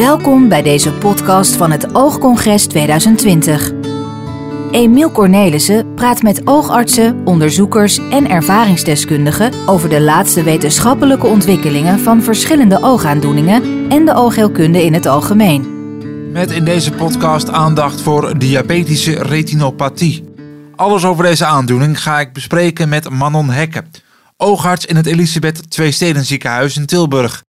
Welkom bij deze podcast van het Oogcongres 2020. Emiel Cornelissen praat met oogartsen, onderzoekers en ervaringsdeskundigen over de laatste wetenschappelijke ontwikkelingen van verschillende oogaandoeningen en de oogheelkunde in het algemeen. Met in deze podcast aandacht voor diabetische retinopathie. Alles over deze aandoening ga ik bespreken met Manon Hekke, oogarts in het Elisabeth Tweesteden ziekenhuis in Tilburg.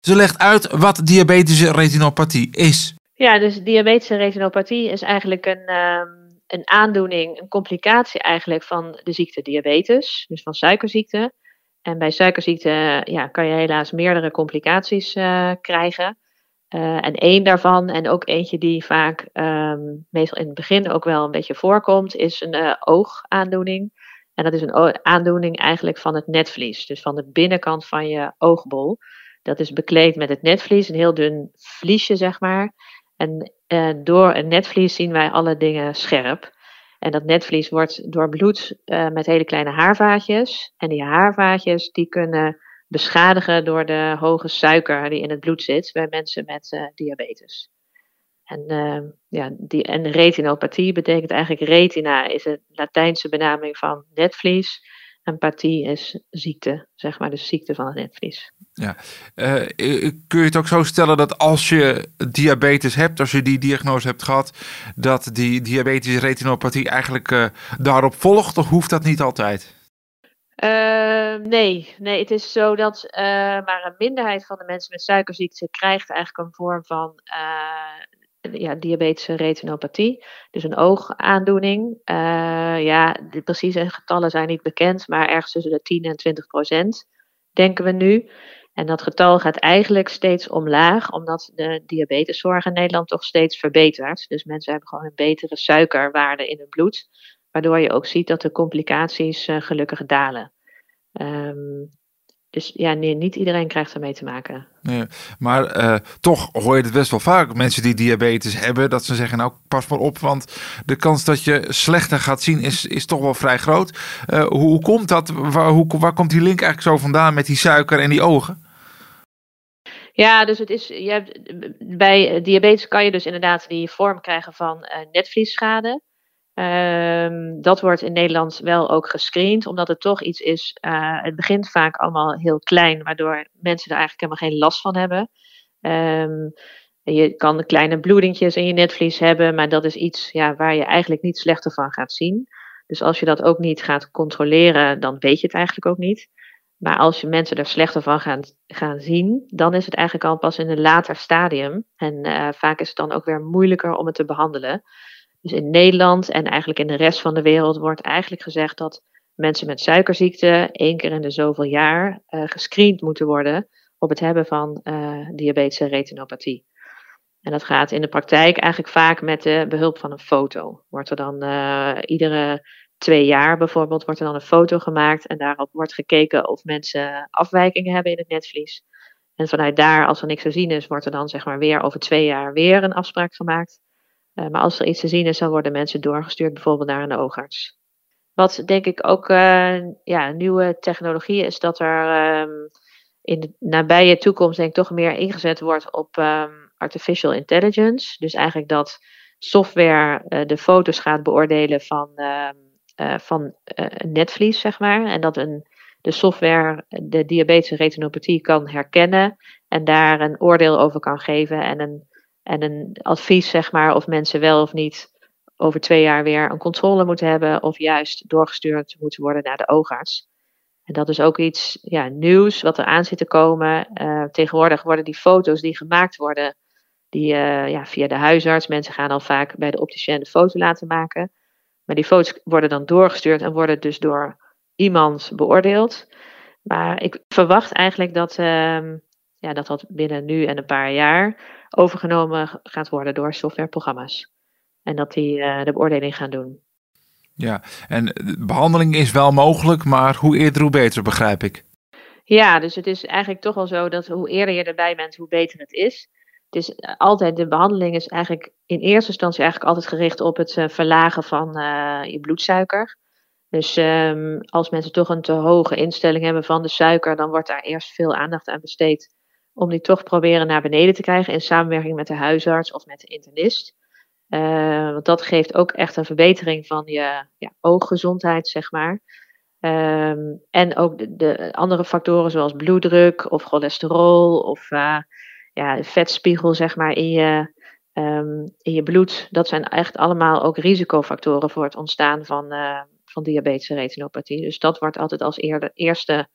Ze legt uit wat diabetische retinopathie is. Ja, dus diabetische retinopathie is eigenlijk een, ehm, een aandoening, een complicatie eigenlijk van de ziekte diabetes, dus van suikerziekte. En bij suikerziekte ja, kan je helaas meerdere complicaties uh, krijgen. Uh, en één daarvan, en ook eentje die vaak um, meestal in het begin ook wel een beetje voorkomt, is een uh, oogaandoening. En dat is een aandoening eigenlijk van het netvlies, dus van de binnenkant van je oogbol. Dat is bekleed met het netvlies, een heel dun vliesje, zeg maar. En uh, door een netvlies zien wij alle dingen scherp. En dat netvlies wordt doorbloed uh, met hele kleine haarvaatjes. En die haarvaatjes die kunnen beschadigen door de hoge suiker die in het bloed zit bij mensen met uh, diabetes. En, ja, die, en retinopathie betekent eigenlijk retina is de Latijnse benaming van netvlies. Empathie is ziekte, zeg maar, de ziekte van het netvlies. Ja. Uh, kun je het ook zo stellen dat als je diabetes hebt, als je die diagnose hebt gehad, dat die diabetische retinopathie eigenlijk uh, daarop volgt, of hoeft dat niet altijd? Uh, nee, nee, het is zo dat maar een minderheid van de mensen met suikerziekte krijgt eigenlijk een vorm van ja, diabetische retinopathie, dus een oogaandoening. Uh, ja, de precieze getallen zijn niet bekend, maar ergens tussen de 10 en 20 procent, denken we nu. En dat getal gaat eigenlijk steeds omlaag, omdat de diabeteszorg in Nederland toch steeds verbetert. Dus mensen hebben gewoon een betere suikerwaarde in het bloed, waardoor je ook ziet dat de complicaties uh, gelukkig dalen. Um, dus ja, nee, niet iedereen krijgt ermee te maken. Nee, maar uh, toch hoor je het best wel vaak. Mensen die diabetes hebben, dat ze zeggen, nou pas maar op, want de kans dat je slechter gaat zien is, is toch wel vrij groot. Uh, hoe, hoe, komt dat? Waar, hoe, waar komt die link eigenlijk zo vandaan met die suiker en die ogen? Ja, dus het is, je hebt, bij diabetes kan je dus inderdaad die vorm krijgen van uh, netvliesschade. Um, dat wordt in Nederland wel ook gescreend, omdat het toch iets is. Uh, het begint vaak allemaal heel klein, waardoor mensen er eigenlijk helemaal geen last van hebben. Um, je kan kleine bloedingjes in je netvlies hebben, maar dat is iets ja, waar je eigenlijk niet slechter van gaat zien. Dus als je dat ook niet gaat controleren, dan weet je het eigenlijk ook niet. Maar als je mensen er slechter van gaan, gaan zien, dan is het eigenlijk al pas in een later stadium. En uh, vaak is het dan ook weer moeilijker om het te behandelen. Dus in Nederland en eigenlijk in de rest van de wereld wordt eigenlijk gezegd dat mensen met suikerziekte één keer in de zoveel jaar uh, gescreend moeten worden op het hebben van uh, diabetische retinopathie. En dat gaat in de praktijk eigenlijk vaak met de behulp van een foto. Wordt er dan uh, iedere twee jaar bijvoorbeeld wordt er dan een foto gemaakt en daarop wordt gekeken of mensen afwijkingen hebben in het netvlies. En vanuit daar, als er niks te zien is, wordt er dan zeg maar weer over twee jaar weer een afspraak gemaakt. Uh, maar als er iets te zien is, dan worden mensen doorgestuurd bijvoorbeeld naar een oogarts. Wat denk ik ook uh, ja, nieuwe technologie is dat er um, in de nabije toekomst denk ik toch meer ingezet wordt op um, artificial intelligence. Dus eigenlijk dat software uh, de foto's gaat beoordelen van, van een netvlies, zeg maar. En dat een, de software de diabetische retinopathie kan herkennen en daar een oordeel over kan geven en een en een advies, zeg maar, of mensen wel of niet over twee jaar weer een controle moeten hebben, of juist doorgestuurd moeten worden naar de oogarts. En dat is ook iets ja, nieuws wat er aan zit te komen. Uh, tegenwoordig worden die foto's die gemaakt worden, die, uh, ja, via de huisarts, mensen gaan al vaak bij de opticien de foto laten maken. Maar die foto's worden dan doorgestuurd en worden dus door iemand beoordeeld. Maar ik verwacht eigenlijk dat, uh, ja, dat dat binnen nu en een paar jaar overgenomen gaat worden door softwareprogramma's. En dat die uh, de beoordeling gaan doen. Ja, en behandeling is wel mogelijk, maar hoe eerder hoe beter, begrijp ik. Ja, dus het is eigenlijk toch wel zo dat hoe eerder je erbij bent, hoe beter het is. Het is altijd, de behandeling is eigenlijk in eerste instantie eigenlijk altijd gericht op het uh, verlagen van uh, je bloedsuiker. Dus um, als mensen toch een te hoge instelling hebben van de suiker, dan wordt daar eerst veel aandacht aan besteed om die toch proberen naar beneden te krijgen in samenwerking met de huisarts of met de internist. Uh, want dat geeft ook echt een verbetering van je ja, ooggezondheid, zeg maar. Um, en ook de, de, andere factoren zoals bloeddruk of cholesterol of uh, ja, vetspiegel zeg maar, in, je, um, in je bloed. Dat zijn echt allemaal ook risicofactoren voor het ontstaan van, uh, van diabetes retinopathie. Dus dat wordt altijd als eerste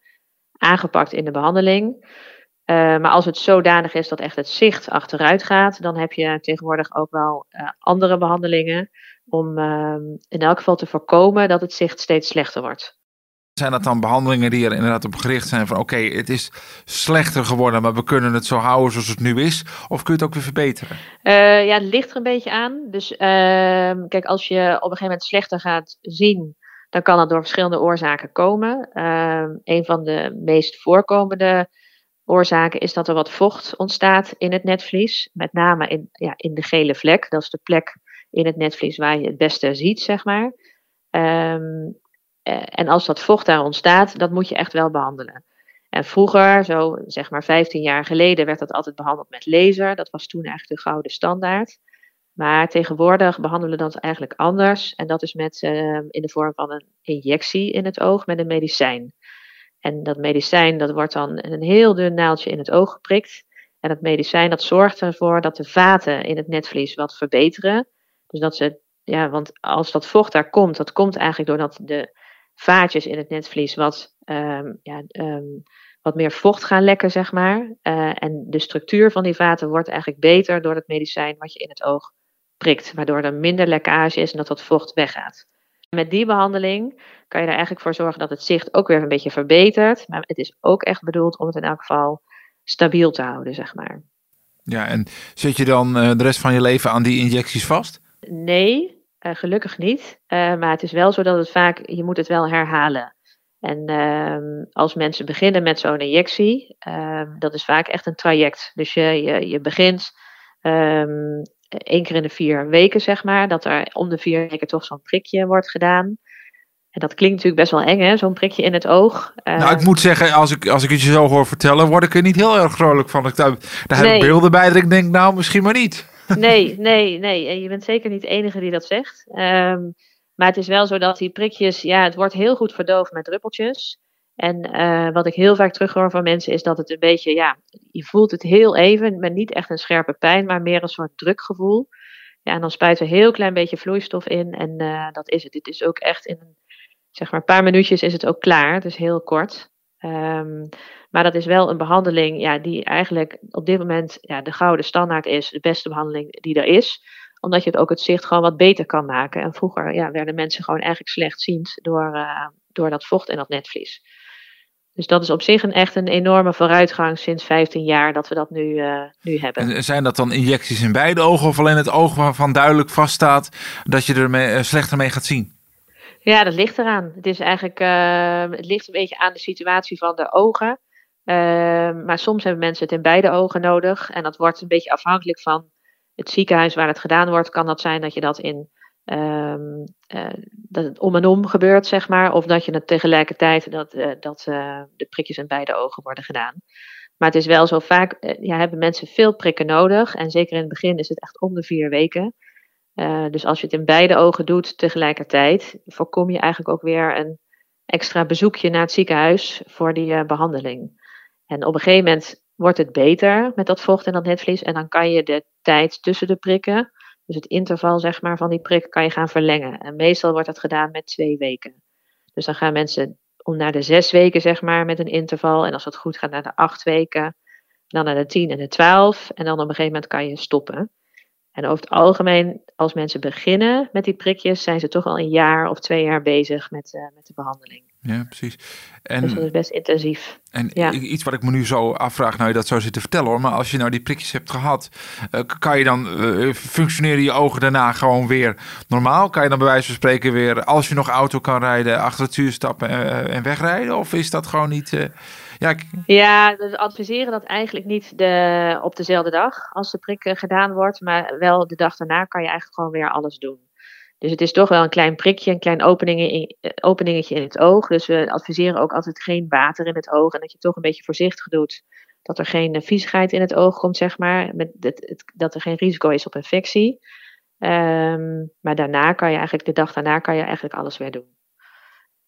aangepakt in de behandeling. Uh, maar als het zodanig is dat echt het zicht achteruit gaat, dan heb je tegenwoordig ook wel uh, andere behandelingen om uh, in elk geval te voorkomen dat het zicht steeds slechter wordt. Zijn dat dan behandelingen die er inderdaad op gericht zijn van oké, okay, het is slechter geworden, maar we kunnen het zo houden zoals het nu is? Of kun je het ook weer verbeteren? Uh, ja, het ligt er een beetje aan. Dus uh, kijk, als je op een gegeven moment slechter gaat zien, dan kan dat door verschillende oorzaken komen. Uh, een van de meest voorkomende oorzaken is dat er wat vocht ontstaat in het netvlies. Met name in, ja, in de gele vlek. Dat is de plek in het netvlies waar je het beste ziet, zeg maar. Um, en als dat vocht daar ontstaat, dat moet je echt wel behandelen. En vroeger, zo zeg maar 15 jaar geleden, werd dat altijd behandeld met laser. Dat was toen eigenlijk de gouden standaard. Maar tegenwoordig behandelen we dat eigenlijk anders. En dat is met, uh, in de vorm van een injectie in het oog met een medicijn. En dat medicijn, dat wordt dan een heel dun naaldje in het oog geprikt. En dat medicijn, dat zorgt ervoor dat de vaten in het netvlies wat verbeteren. Dus dat ze, ja, want als dat vocht daar komt, dat komt eigenlijk doordat de vaatjes in het netvlies wat, um, ja, um, wat meer vocht gaan lekken, zeg maar. Uh, en de structuur van die vaten wordt eigenlijk beter door het medicijn wat je in het oog prikt. Waardoor er minder lekkage is en dat dat vocht weggaat. Met die behandeling kan je er eigenlijk voor zorgen dat het zicht ook weer een beetje verbetert. Maar het is ook echt bedoeld om het in elk geval stabiel te houden, zeg maar. Ja, en zit je dan uh, de rest van je leven aan die injecties vast? Nee, uh, gelukkig niet. Uh, maar het is wel zo dat het vaak, je moet het wel herhalen. En uh, als mensen beginnen met zo'n injectie, ehm, dat is vaak echt een traject. Dus je, je, je begint ehm, één keer in de vier weken, zeg maar, dat er om de vier weken toch zo'n prikje wordt gedaan. En dat klinkt natuurlijk best wel eng, hè, zo'n prikje in het oog. nou, ik moet zeggen, als ik, als ik het je zo hoor vertellen, word ik er niet heel erg vrolijk van. Ik, daar daar nee. heb ik beelden bij dat ik denk, nou, misschien maar niet. Nee, nee, nee. En je bent zeker niet de enige die dat zegt. Um, maar het is wel zo dat die prikjes, ja, het wordt heel goed verdoofd met druppeltjes. En uh, wat ik heel vaak terughoor van mensen is dat het een beetje, ja, je voelt het heel even, maar niet echt een scherpe pijn, maar meer een soort drukgevoel. Ja, en dan spuiten we een heel klein beetje vloeistof in en uh, dat is het. Het is ook echt in, zeg maar, een paar minuutjes is het ook klaar. Is heel kort. Um, maar dat is wel een behandeling ja, die eigenlijk op dit moment ja, de gouden standaard is, de beste behandeling die er is. Omdat je het ook het zicht gewoon wat beter kan maken. En vroeger ja, werden mensen gewoon eigenlijk slechtziend door, uh, door dat vocht en dat netvlies. Dus dat is op zich een, echt een enorme vooruitgang sinds 15 jaar dat we dat nu, uh, nu hebben. En zijn dat dan injecties in beide ogen of alleen het oog waarvan duidelijk vaststaat dat je er mee, uh, slechter mee gaat zien? Ja, dat ligt eraan. Het, is eigenlijk, uh, het ligt een beetje aan de situatie van de ogen. Uh, maar soms hebben mensen het in beide ogen nodig. En dat wordt een beetje afhankelijk van het ziekenhuis waar het gedaan wordt. Kan dat zijn dat je dat in um, uh, dat het om en om gebeurt, zeg maar. Of dat je het tegelijkertijd dat, uh, dat de prikjes in beide ogen worden gedaan. Maar het is wel zo vaak, ja, hebben mensen veel prikken nodig. En zeker in het begin is het echt om de vier weken. dus als je het in beide ogen doet tegelijkertijd, voorkom je eigenlijk ook weer een extra bezoekje naar het ziekenhuis voor die behandeling. En op een gegeven moment wordt het beter met dat vocht en dat netvlies. En dan kan je de tijd tussen de prikken, dus het interval zeg maar, van die prik, kan je gaan verlengen. En meestal wordt dat gedaan met twee weken. Dus dan gaan mensen om naar de zes weken, zeg maar, met een interval. En als dat goed gaat, naar de acht weken. Dan naar de tien en de twaalf. En dan op een gegeven moment kan je stoppen. En over het algemeen, als mensen beginnen met die prikjes, zijn ze toch al een jaar of twee jaar bezig met, uh, met de behandeling. Ja, precies. En, dus dat is best intensief. En ja. iets wat ik me nu zo afvraag, nou je dat zo zit te vertellen hoor, maar als je nou die prikjes hebt gehad, uh, kan je dan, uh, functioneren je ogen daarna gewoon weer normaal? Kan je dan bij wijze van spreken weer, als je nog auto kan rijden, achter het stuur stappen uh, en wegrijden? Of is dat gewoon niet... ja, ik... ja, we adviseren dat eigenlijk niet de, op dezelfde dag als de prik gedaan wordt, maar wel de dag daarna kan je eigenlijk gewoon weer alles doen. Dus het is toch wel een klein prikje, een klein openingetje in, openingetje in het oog. Dus we adviseren ook altijd geen water in het oog en dat je toch een beetje voorzichtig doet dat er geen viezigheid in het oog komt, zeg maar. Met dat er geen risico is op infectie. Um, maar daarna kan je eigenlijk, de dag daarna kan je eigenlijk alles weer doen.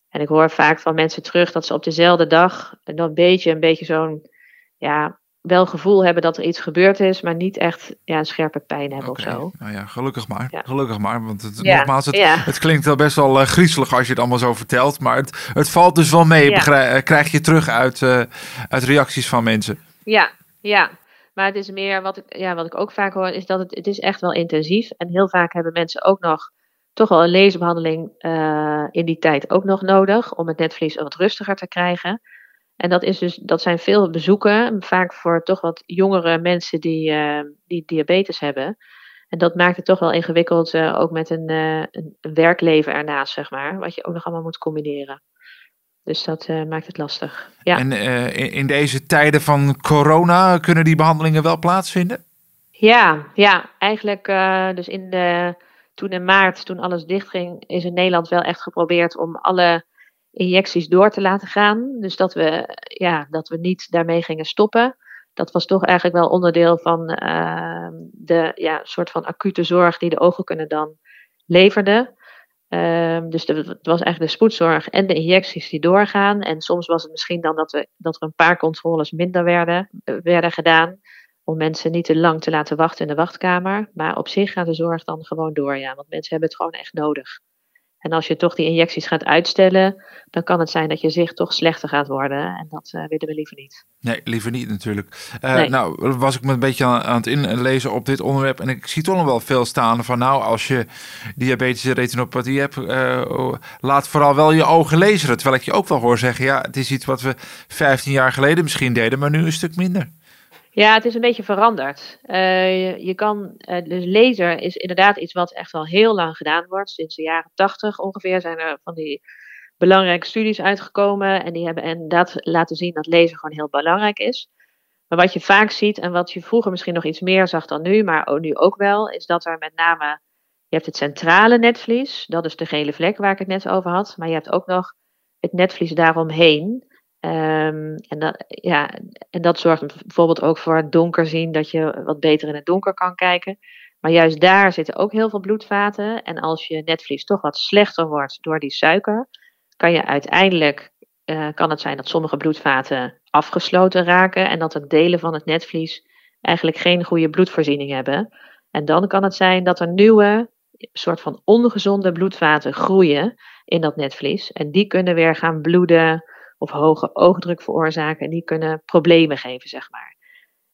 En ik hoor vaak van mensen terug dat ze op dezelfde dag een beetje, een beetje zo'n ja, wel gevoel hebben dat er iets gebeurd is, maar niet echt ja, een scherpe pijn hebben of zo. Nou ja, gelukkig maar. Gelukkig maar. Want het, nogmaals, het, het, klinkt wel best wel uh, griezelig als je het allemaal zo vertelt. Maar het, het valt dus wel mee. Eh, krijg je terug uit, uh, uit reacties van mensen. Ja, ja. Maar het is meer wat ik, ja, wat ik ook vaak hoor, is dat het, het is echt wel intensief. En heel vaak hebben mensen ook nog toch wel een leesbehandeling in die tijd ook nog nodig om het netvlies wat rustiger te krijgen. En dat, is dus, dat zijn veel bezoeken, vaak voor toch wat jongere mensen die, uh, die diabetes hebben. En dat maakt het toch wel ingewikkeld, uh, ook met een, uh, een, werkleven ernaast, zeg maar, wat je ook nog allemaal moet combineren. Dus dat maakt het lastig. Ja. En in, in deze tijden van corona kunnen die behandelingen wel plaatsvinden? Ja, ja eigenlijk dus in de, toen in maart, toen alles dichtging, is in Nederland wel echt geprobeerd om alle injecties door te laten gaan. Dus dat we, ja, dat we niet daarmee gingen stoppen. Dat was toch eigenlijk wel onderdeel van uh, de ja, soort van acute zorg die de ogen kunnen dan leverde. Uh, dus het was eigenlijk de spoedzorg en de injecties die doorgaan. En soms was het misschien dan dat, we, dat er een paar controles minder werden, werden gedaan. Om mensen niet te lang te laten wachten in de wachtkamer. Maar op zich gaat de zorg dan gewoon door, ja. Want mensen hebben het gewoon echt nodig. En als je toch die injecties gaat uitstellen, dan kan het zijn dat je zicht toch slechter gaat worden. En dat uh, willen we liever niet. Nee, liever niet natuurlijk. Uh, Nou, was ik me een beetje aan, het inlezen op dit onderwerp. En ik zie toch nog wel veel staan van nou, als je diabetische retinopathie hebt, uh, laat vooral wel je ogen lezen. Terwijl ik je ook wel hoor zeggen, ja, het is iets wat we 15 jaar geleden misschien deden, maar nu een stuk minder. Ja, het is een beetje veranderd. Uh, je, kan, uh, dus laser is inderdaad iets wat echt al heel lang gedaan wordt. Sinds de jaren tachtig ongeveer zijn er van die belangrijke studies uitgekomen. En die hebben inderdaad laten zien dat laser gewoon heel belangrijk is. Maar wat je vaak ziet en wat je vroeger misschien nog iets meer zag dan nu, maar nu ook wel, is dat er met name, je hebt het centrale netvlies, dat is de gele vlek waar ik het net over had, maar je hebt ook nog het netvlies daaromheen. Um, en, dat, ja, en dat zorgt bijvoorbeeld ook voor het donker zien, dat je wat beter in het donker kan kijken. Maar juist daar zitten ook heel veel bloedvaten. En als je netvlies toch wat slechter wordt door die suiker, kan je uiteindelijk uh, kan het zijn dat sommige bloedvaten afgesloten raken en dat de delen van het netvlies eigenlijk geen goede bloedvoorziening hebben. En dan kan het zijn dat er nieuwe, soort van ongezonde bloedvaten groeien in dat netvlies. En die kunnen weer gaan bloeden of hoge oogdruk veroorzaken. En die kunnen problemen geven, zeg maar.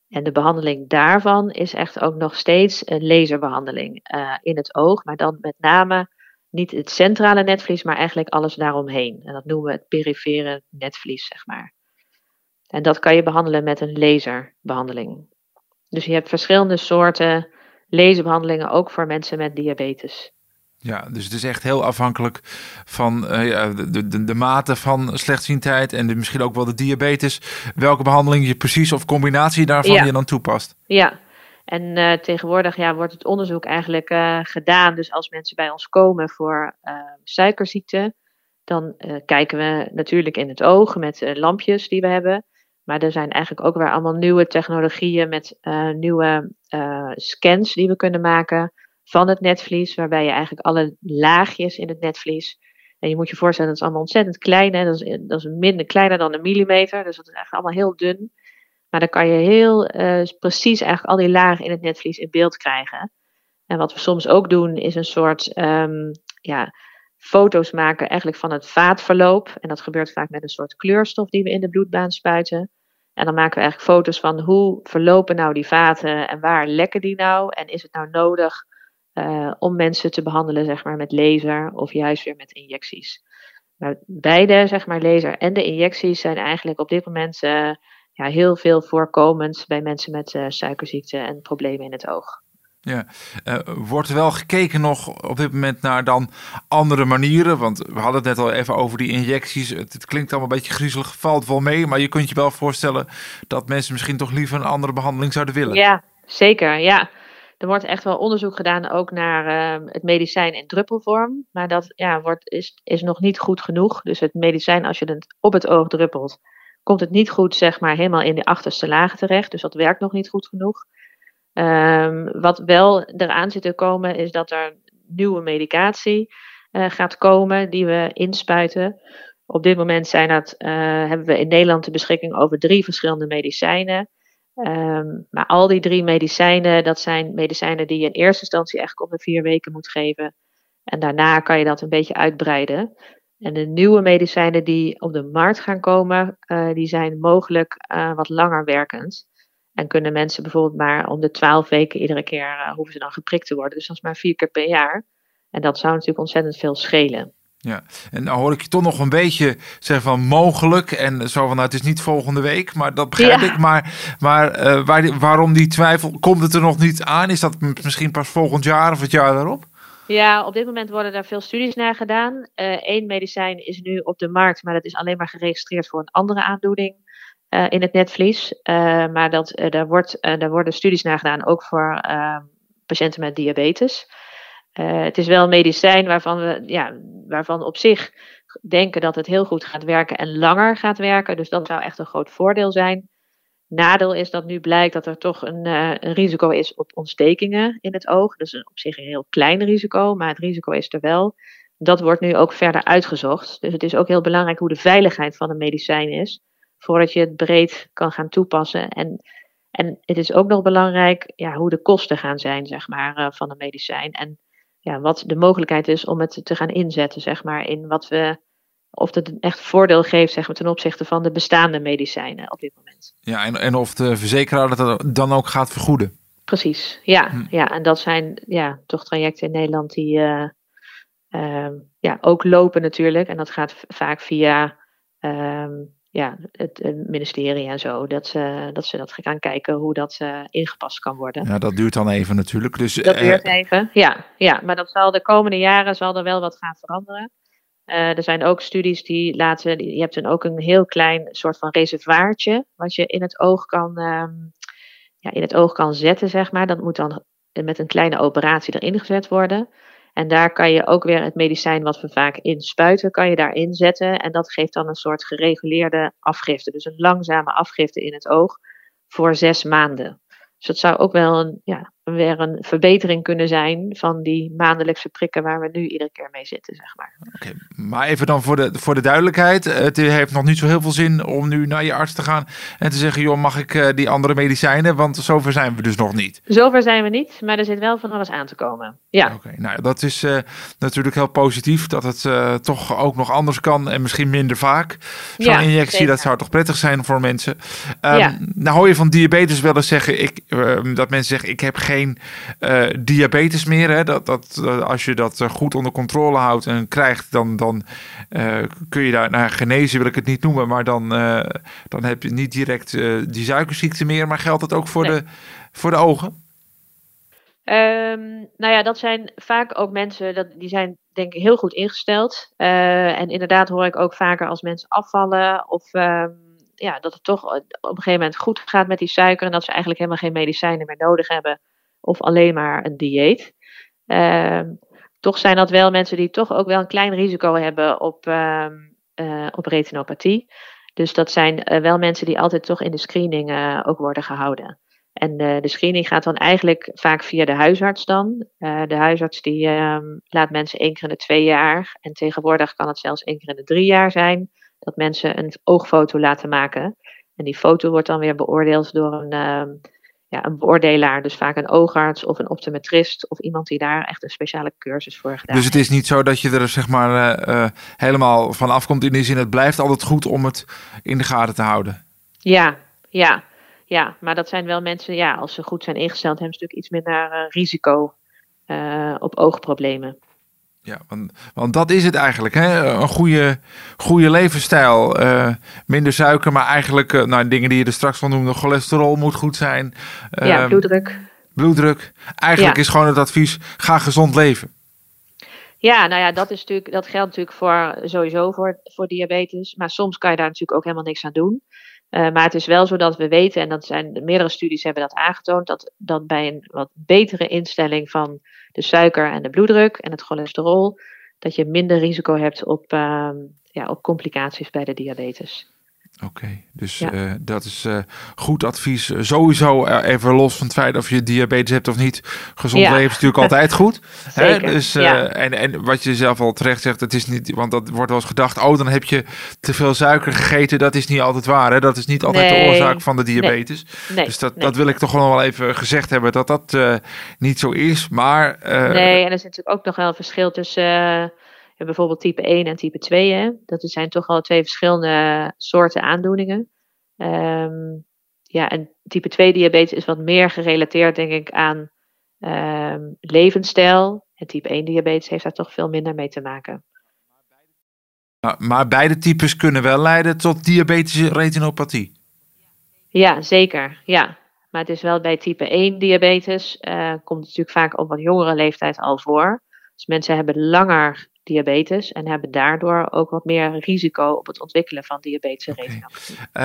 En de behandeling daarvan is echt ook nog steeds een laserbehandeling uh, in het oog. Maar dan met name niet het centrale netvlies, maar eigenlijk alles daaromheen. En dat noemen we het perifere netvlies, zeg maar. En dat kan je behandelen met een laserbehandeling. Dus je hebt verschillende soorten laserbehandelingen, ook voor mensen met diabetes. Ja, dus het is echt heel afhankelijk van uh, de, de, de mate van slechtziendheid en de, misschien ook wel de diabetes. Welke behandeling je precies of combinatie daarvan je dan toepast. Ja, en uh, tegenwoordig ja, wordt het onderzoek eigenlijk uh, gedaan. Dus als mensen bij ons komen voor suikerziekte, dan kijken we natuurlijk in het oog met lampjes die we hebben. Maar er zijn eigenlijk ook weer allemaal nieuwe technologieën met nieuwe scans die we kunnen maken van het netvlies, waarbij je eigenlijk alle laagjes in het netvlies. En je moet je voorstellen, dat is allemaal ontzettend klein. Hè? Dat, is, dat is minder kleiner dan een millimeter. Dus dat is eigenlijk allemaal heel dun. Maar dan kan je heel uh, precies eigenlijk al die lagen in het netvlies in beeld krijgen. En wat we soms ook doen, is een soort um, ja, foto's maken eigenlijk van het vaatverloop. En dat gebeurt vaak met een soort kleurstof die we in de bloedbaan spuiten. En dan maken we eigenlijk foto's van hoe verlopen nou die vaten en waar lekken die nou? En is het nou nodig uh, om mensen te behandelen, zeg maar, met laser of juist weer met injecties. Maar beide, zeg maar, laser en de injecties zijn eigenlijk op dit moment uh, ja, heel veel voorkomend bij mensen met uh, suikerziekte en problemen in het oog. Ja, uh, wordt er wel gekeken nog op dit moment naar dan andere manieren? Want we hadden het net al even over die injecties. Het, het, klinkt allemaal een beetje griezelig, valt wel mee. Maar je kunt je wel voorstellen dat mensen misschien toch liever een andere behandeling zouden willen. Ja, zeker. Ja, er wordt echt wel onderzoek gedaan ook naar uh, het medicijn in druppelvorm. Maar dat ja, wordt, is, is nog niet goed genoeg. Dus het medicijn, als je het op het oog druppelt, komt het niet goed, zeg maar, helemaal in de achterste lagen terecht. Dus dat werkt nog niet goed genoeg. Um, wat wel eraan zit te komen, is dat er nieuwe medicatie uh, gaat komen die we inspuiten. Op dit moment zijn dat, uh, hebben we in Nederland de beschikking over drie verschillende medicijnen. Um, maar al die drie medicijnen, dat zijn medicijnen die je in eerste instantie eigenlijk om de vier weken moet geven. En daarna kan je dat een beetje uitbreiden. En de nieuwe medicijnen die op de markt gaan komen, uh, die zijn mogelijk uh, wat langer werkend. En kunnen mensen bijvoorbeeld maar om de twaalf weken iedere keer uh, hoeven ze dan geprikt te worden. Dus dat is maar vier keer per jaar. En dat zou natuurlijk ontzettend veel schelen. Ja, en dan hoor ik je toch nog een beetje zeggen van mogelijk en zo van nou, het is niet volgende week, maar dat begrijp ja. ik. Maar, maar uh, waar, waarom die twijfel? Komt het er nog niet aan? Is dat misschien pas volgend jaar of het jaar daarop? Ja, op dit moment worden daar veel studies naar gedaan. Eén uh, medicijn is nu op de markt, maar dat is alleen maar geregistreerd voor een andere aandoening uh, in het netvlies. maar dat, daar, wordt, daar worden studies naar gedaan, ook voor patiënten met diabetes. Uh, het is wel een medicijn waarvan we ja, waarvan op zich denken dat het heel goed gaat werken en langer gaat werken. Dus dat zou echt een groot voordeel zijn. Nadeel is dat nu blijkt dat er toch een, uh, een risico is op ontstekingen in het oog. Dus op zich een heel klein risico, maar het risico is er wel. Dat wordt nu ook verder uitgezocht. Dus het is ook heel belangrijk hoe de veiligheid van een medicijn is, voordat je het breed kan gaan toepassen. En, en het is ook nog belangrijk ja, hoe de kosten gaan zijn zeg maar, uh, van een medicijn. En ja, wat de mogelijkheid is om het te gaan inzetten, zeg maar, in wat we, of het echt voordeel geeft, zeg maar, ten opzichte van de bestaande medicijnen op dit moment. Ja, en, en of de verzekeraar dat dan ook gaat vergoeden. Precies, ja, hm. ja. En dat zijn ja, toch trajecten in Nederland die uh, uh, ja, ook lopen natuurlijk. En dat gaat vaak via uh, ja, het, het, ministerie en zo. Dat ze, dat ze dat gaan kijken hoe dat uh, ingepast kan worden. Ja, dat duurt dan even natuurlijk. Dus, dat duurt uh, even, ja, ja. Maar dat zal de komende jaren zal er wel wat gaan veranderen. Uh, er zijn ook studies die laten, je hebt dan ook een heel klein soort van reservaartje, wat je in het oog kan, um, ja, in het oog kan zetten, zeg maar. Dat moet dan met een kleine operatie erin gezet worden. En daar kan je ook weer het medicijn wat we vaak inspuiten, kan je daarin zetten. En dat geeft dan een soort gereguleerde afgifte. Dus een langzame afgifte in het oog voor zes maanden. Dus dat zou ook wel een, ja, weer een verbetering kunnen zijn van die maandelijkse prikken waar we nu iedere keer mee zitten, zeg maar. Okay, maar even dan voor de, voor de duidelijkheid. Het heeft nog niet zo heel veel zin om nu naar je arts te gaan en te zeggen, joh, mag ik uh, die andere medicijnen? Want zover zijn we dus nog niet. Zover zijn we niet, maar er zit wel van alles aan te komen. Ja. Oké, okay, nou dat is uh, natuurlijk heel positief dat het uh, toch ook nog anders kan en misschien minder vaak. Zo'n ja, injectie, zeker. dat zou toch prettig zijn voor mensen. Um, ja. Nou hoor je van diabetes wel eens zeggen, ik, dat mensen zeggen, ik heb geen uh, diabetes meer. Hè? Dat, dat, dat, als je dat goed onder controle houdt en krijgt, dan, dan uh, kun je daar, nou, genezen wil ik het niet noemen, maar dan, uh, dan heb je niet direct die suikerziekte meer. Maar geldt dat ook voor, nee. de, voor de ogen? Um, nou ja, dat zijn vaak ook mensen, dat, die zijn denk ik heel goed ingesteld. en inderdaad hoor ik ook vaker als mensen afvallen of... Um, ja, dat het toch op een gegeven moment goed gaat met die suiker en dat ze eigenlijk helemaal geen medicijnen meer nodig hebben of alleen maar een dieet. Uh, toch zijn dat wel mensen die toch ook wel een klein risico hebben op, uh, uh, op retinopathie. Dus dat zijn uh, wel mensen die altijd toch in de screening uh, ook worden gehouden. En de screening gaat dan eigenlijk vaak via de huisarts dan. de huisarts die ehm, laat mensen één keer in de twee jaar. En tegenwoordig kan het zelfs één keer in de drie jaar zijn. Dat mensen een oogfoto laten maken. En die foto wordt dan weer beoordeeld door een ehm, ja, een beoordelaar, dus vaak een oogarts of een optometrist of iemand die daar echt een speciale cursus voor gedaan Dus het is niet zo dat je er zeg maar uh, uh, helemaal van afkomt in die zin, het blijft altijd goed om het in de gaten te houden. Ja, ja, ja, maar dat zijn wel mensen, ja, als ze goed zijn ingesteld, hebben ze natuurlijk iets minder uh, risico op oogproblemen. Ja, want, want dat is het eigenlijk. Hè? Een goede, goede levensstijl. Uh, minder suiker, maar eigenlijk uh, nou, dingen die je er straks van noemde. Cholesterol moet goed zijn. Uh, ja, bloeddruk. Bloeddruk. Eigenlijk ja. is gewoon het advies, ga gezond leven. Ja, nou ja, dat, is natuurlijk, dat geldt natuurlijk voor, sowieso voor, voor diabetes. Maar soms kan je daar natuurlijk ook helemaal niks aan doen. Uh, maar het is wel zo dat we weten, en dat zijn meerdere studies hebben dat aangetoond, dat, dat bij een wat betere instelling van de suiker en de bloeddruk en het cholesterol, dat je minder risico hebt op, uh, ja, op complicaties bij de diabetes. Oké, dus eh, dat is uh, goed advies. Sowieso even los van het feit of je diabetes hebt of niet. Gezond leven is natuurlijk altijd goed. Hè? Dus, en, en wat je zelf al terecht zegt, het is niet, want dat wordt wel eens gedacht, oh dan heb je te veel suiker gegeten. Dat is niet altijd waar. Hè? Dat is niet altijd de oorzaak van de diabetes. Nee. Dus dat, dat wil ik toch nog wel even gezegd hebben, dat dat niet zo is. Maar, nee, en er is natuurlijk ook nog wel een verschil tussen bijvoorbeeld type 1 en type 2. Hè? Dat zijn toch al twee verschillende soorten aandoeningen. Ehm, ja, en type 2 diabetes is wat meer gerelateerd, denk ik, aan um, levensstijl. En type 1 diabetes heeft daar toch veel minder mee te maken. Maar beide types kunnen wel leiden tot diabetische retinopathie. Ja, zeker. Ja. Maar het is wel bij type 1 diabetes, uh, komt het natuurlijk vaak op wat jongere leeftijd al voor. Dus mensen hebben langer diabetes en hebben daardoor ook wat meer risico op het ontwikkelen van diabetes en.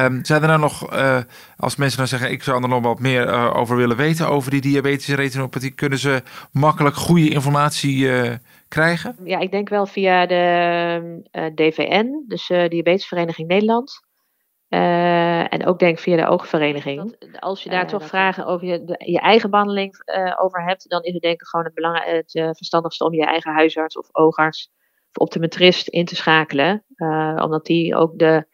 Um, zijn er nou nog, uh, als mensen dan zeggen, ik zou er nog wat meer uh, over willen weten over die diabetes en retinopathie, kunnen ze makkelijk goede informatie uh, krijgen? Ja, ik denk wel via de DVN, dus Diabetesvereniging Nederland. Uh, en ook denk via de oogvereniging. Als je daar uh, toch vragen over je, de, je eigen behandeling uh, over hebt, dan is het denk ik gewoon het, belang, het verstandigste om je eigen huisarts of oogarts of optometrist in te schakelen. omdat die ook de,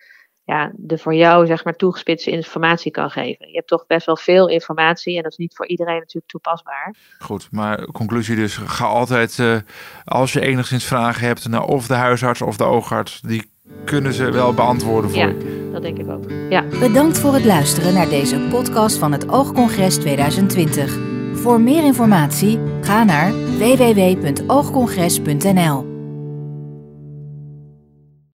ja, de voor jou zeg maar toegespitste informatie kan geven. Je hebt toch best wel veel informatie en dat is niet voor iedereen natuurlijk toepasbaar. Goed, maar conclusie dus, ga altijd als je enigszins vragen hebt naar of de huisarts of de oogarts, die kunnen ze wel beantwoorden voor ja, je. dat denk ik ook. Ja. Bedankt voor het luisteren naar deze podcast van het Oogcongres 2020. Voor meer informatie ga naar www.oogcongres.nl.